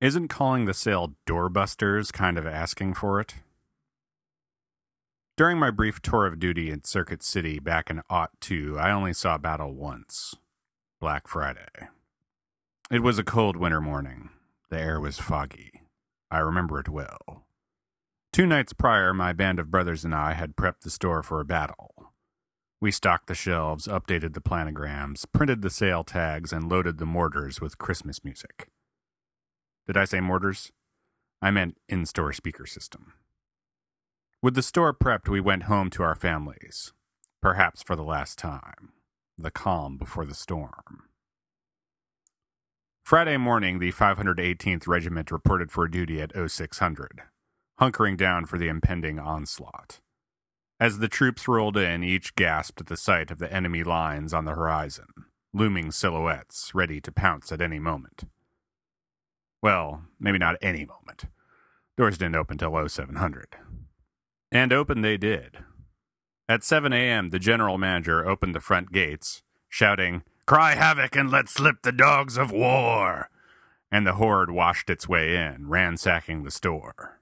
Isn't calling the sale doorbusters kind of asking for it? During my brief tour of duty in Circuit City back in Aught 2, I only saw battle once Black Friday. It was a cold winter morning. The air was foggy. I remember it well. Two nights prior, my band of brothers and I had prepped the store for a battle. We stocked the shelves, updated the planograms, printed the sale tags, and loaded the mortars with Christmas music. Did I say mortars? I meant in store speaker system. With the store prepped, we went home to our families, perhaps for the last time. The calm before the storm. Friday morning, the 518th Regiment reported for duty at 0600, hunkering down for the impending onslaught. As the troops rolled in, each gasped at the sight of the enemy lines on the horizon, looming silhouettes ready to pounce at any moment. Well, maybe not any moment. Doors didn't open till 0700. And open they did. At 7 a.m., the general manager opened the front gates, shouting, Cry havoc and let slip the dogs of war! And the horde washed its way in, ransacking the store.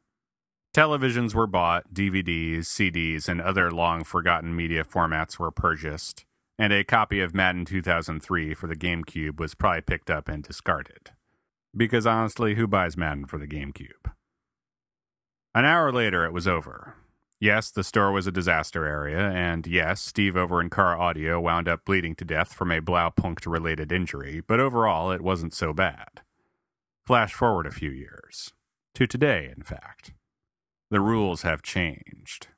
Televisions were bought, DVDs, CDs, and other long forgotten media formats were purchased, and a copy of Madden 2003 for the GameCube was probably picked up and discarded. Because honestly, who buys Madden for the GameCube? An hour later, it was over. Yes, the store was a disaster area, and yes, Steve over in Car Audio wound up bleeding to death from a Blaupunkt related injury, but overall, it wasn't so bad. Flash forward a few years. To today, in fact. The rules have changed.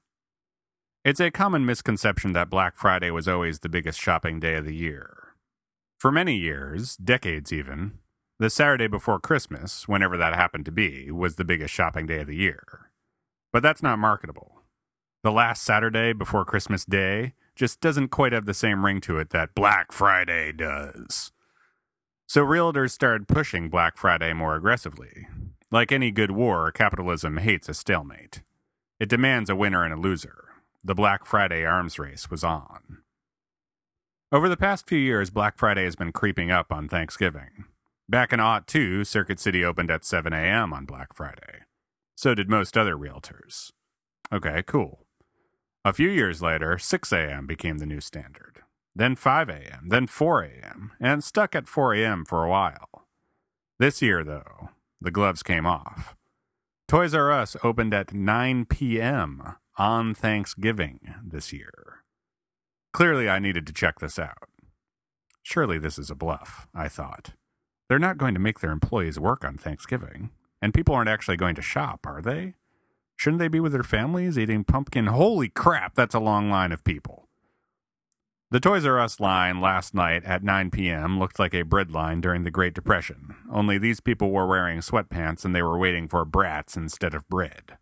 It's a common misconception that Black Friday was always the biggest shopping day of the year. For many years, decades even, the Saturday before Christmas, whenever that happened to be, was the biggest shopping day of the year. But that's not marketable. The last Saturday before Christmas Day just doesn't quite have the same ring to it that Black Friday does. So realtors started pushing Black Friday more aggressively. Like any good war, capitalism hates a stalemate. It demands a winner and a loser. The Black Friday arms race was on. Over the past few years, Black Friday has been creeping up on Thanksgiving. Back in Aught 2, Circuit City opened at 7 a.m. on Black Friday. So did most other realtors. Okay, cool. A few years later, 6 a.m. became the new standard. Then 5 a.m., then 4 a.m., and stuck at 4 a.m. for a while. This year, though, the gloves came off. Toys R Us opened at 9 p.m. on Thanksgiving this year. Clearly, I needed to check this out. Surely this is a bluff, I thought. They're not going to make their employees work on Thanksgiving. And people aren't actually going to shop, are they? Shouldn't they be with their families eating pumpkin? Holy crap, that's a long line of people. The Toys R Us line last night at 9 p.m. looked like a bread line during the Great Depression, only these people were wearing sweatpants and they were waiting for brats instead of bread.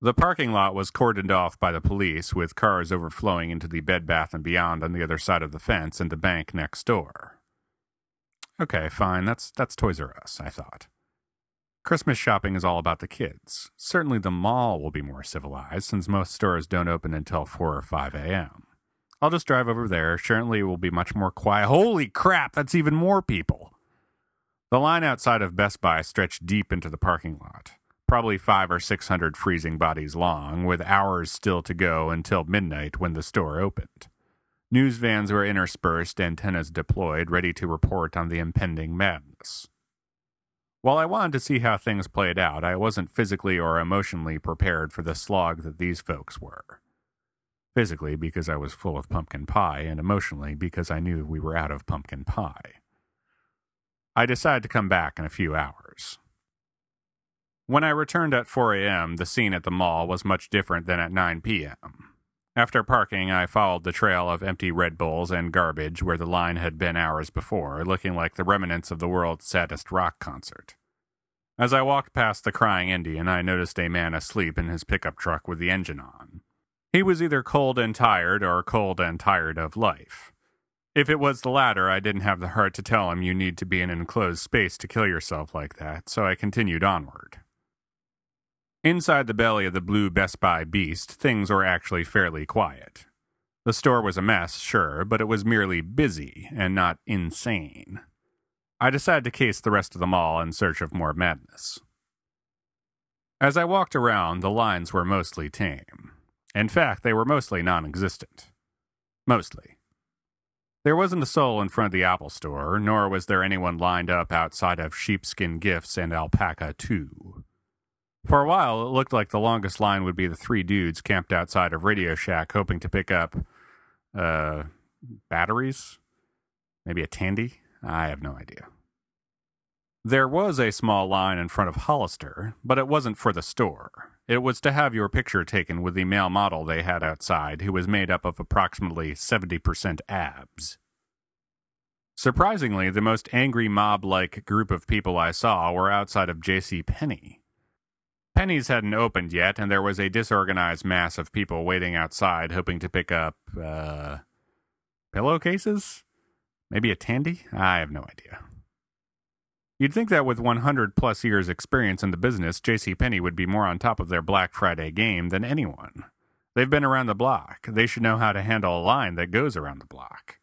The parking lot was cordoned off by the police, with cars overflowing into the Bed Bath and Beyond on the other side of the fence and the bank next door. Okay, fine. That's that's Toys R Us, I thought. Christmas shopping is all about the kids. Certainly the mall will be more civilized since most stores don't open until 4 or 5 a.m. I'll just drive over there. Certainly it will be much more quiet. Holy crap, that's even more people. The line outside of Best Buy stretched deep into the parking lot, probably five or six hundred freezing bodies long, with hours still to go until midnight when the store opened. News vans were interspersed, antennas deployed, ready to report on the impending madness. While I wanted to see how things played out, I wasn't physically or emotionally prepared for the slog that these folks were. Physically, because I was full of pumpkin pie, and emotionally, because I knew we were out of pumpkin pie. I decided to come back in a few hours. When I returned at 4 a.m., the scene at the mall was much different than at 9 p.m. After parking, I followed the trail of empty Red Bulls and garbage where the line had been hours before, looking like the remnants of the world's saddest rock concert. As I walked past the crying Indian, I noticed a man asleep in his pickup truck with the engine on. He was either cold and tired or cold and tired of life. If it was the latter, I didn't have the heart to tell him you need to be in an enclosed space to kill yourself like that, so I continued onward. Inside the belly of the blue Best Buy beast, things were actually fairly quiet. The store was a mess, sure, but it was merely busy and not insane. I decided to case the rest of the mall in search of more madness. As I walked around, the lines were mostly tame. In fact, they were mostly non existent. Mostly. There wasn't a soul in front of the Apple store, nor was there anyone lined up outside of Sheepskin Gifts and Alpaca 2. For a while, it looked like the longest line would be the three dudes camped outside of Radio Shack hoping to pick up, uh, batteries? Maybe a Tandy? I have no idea. There was a small line in front of Hollister, but it wasn't for the store. It was to have your picture taken with the male model they had outside, who was made up of approximately 70% abs. Surprisingly, the most angry mob like group of people I saw were outside of J.C. Penney. Penney's hadn't opened yet, and there was a disorganized mass of people waiting outside hoping to pick up, uh, pillowcases? Maybe a Tandy? I have no idea. You'd think that with 100 plus years experience in the business, J.C. Penney would be more on top of their Black Friday game than anyone. They've been around the block. They should know how to handle a line that goes around the block.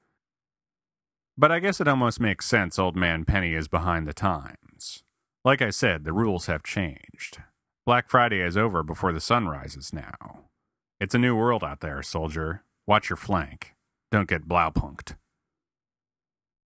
But I guess it almost makes sense old man Penny is behind the times. Like I said, the rules have changed. Black Friday is over before the sun rises now. It's a new world out there, soldier. Watch your flank. Don't get blaupunked.